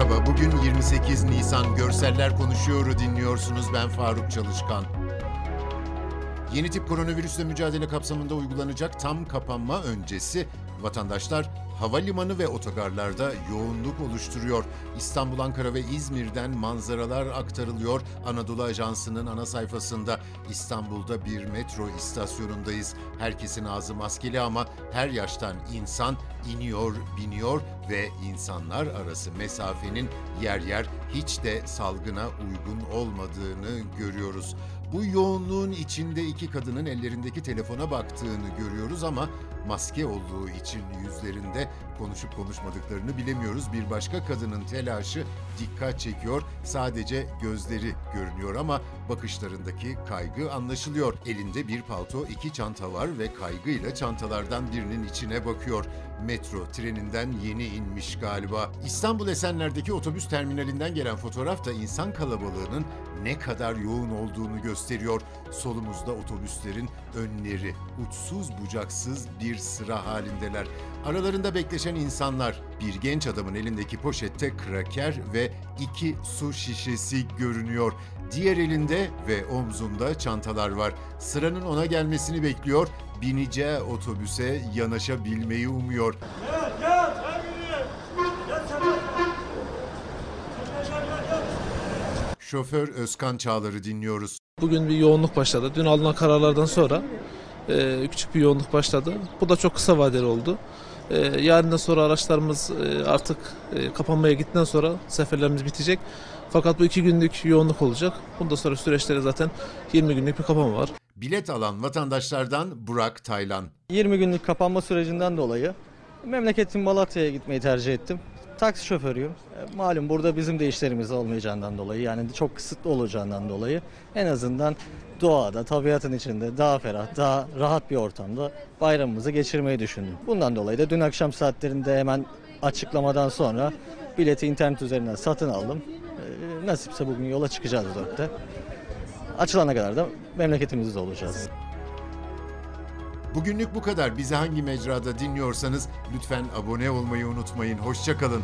Bugün 28 Nisan Görseller Konuşuyor'u dinliyorsunuz. Ben Faruk Çalışkan. Yeni tip koronavirüsle mücadele kapsamında uygulanacak tam kapanma öncesi vatandaşlar havalimanı ve otogarlarda yoğunluk oluşturuyor. İstanbul, Ankara ve İzmir'den manzaralar aktarılıyor. Anadolu Ajansı'nın ana sayfasında İstanbul'da bir metro istasyonundayız. Herkesin ağzı maskeli ama her yaştan insan iniyor, biniyor ve insanlar arası mesafenin yer yer hiç de salgına uygun olmadığını görüyoruz. Bu yoğunluğun içinde iki kadının ellerindeki telefona baktığını görüyoruz ama maske olduğu için yüzlerinde konuşup konuşmadıklarını bilemiyoruz. Bir başka kadının telaşı dikkat çekiyor. Sadece gözleri görünüyor ama bakışlarındaki kaygı anlaşılıyor. Elinde bir palto, iki çanta var ve kaygıyla çantalardan birinin içine bakıyor. Metro treninden yeni inmiş galiba. İstanbul Esenler'deki otobüs terminalinden gelen fotoğraf da insan kalabalığının ne kadar yoğun olduğunu gösteriyor. Solumuzda otobüslerin önleri uçsuz bucaksız bir sıra halindeler. Aralarında bekleşen insanlar, bir genç adamın elindeki poşette kraker ve iki su şişesi görünüyor. Diğer elinde ve omzunda çantalar var. Sıranın ona gelmesini bekliyor. Bineceği otobüse yanaşabilmeyi umuyor. Şoför Özkan Çağlar'ı dinliyoruz. Bugün bir yoğunluk başladı. Dün alınan kararlardan sonra e, küçük bir yoğunluk başladı. Bu da çok kısa vadeli oldu. E, yarından sonra araçlarımız e, artık e, kapanmaya gittikten sonra seferlerimiz bitecek. Fakat bu iki günlük yoğunluk olacak. Bundan sonra süreçleri zaten 20 günlük bir kapanma var. Bilet alan vatandaşlardan Burak Taylan. 20 günlük kapanma sürecinden dolayı memleketim Malatya'ya gitmeyi tercih ettim. Taksi şoförüyüm. E, Malum burada bizim de işlerimiz olmayacağından dolayı yani çok kısıtlı olacağından dolayı en azından doğada, tabiatın içinde daha ferah, daha rahat bir ortamda bayramımızı geçirmeyi düşündüm. Bundan dolayı da dün akşam saatlerinde hemen açıklamadan sonra bileti internet üzerinden satın aldım. E, Nasipse bugün yola çıkacağız dörtte. Açılana kadar da memleketimizde olacağız. Bugünlük bu kadar. Bizi hangi mecrada dinliyorsanız lütfen abone olmayı unutmayın. Hoşçakalın.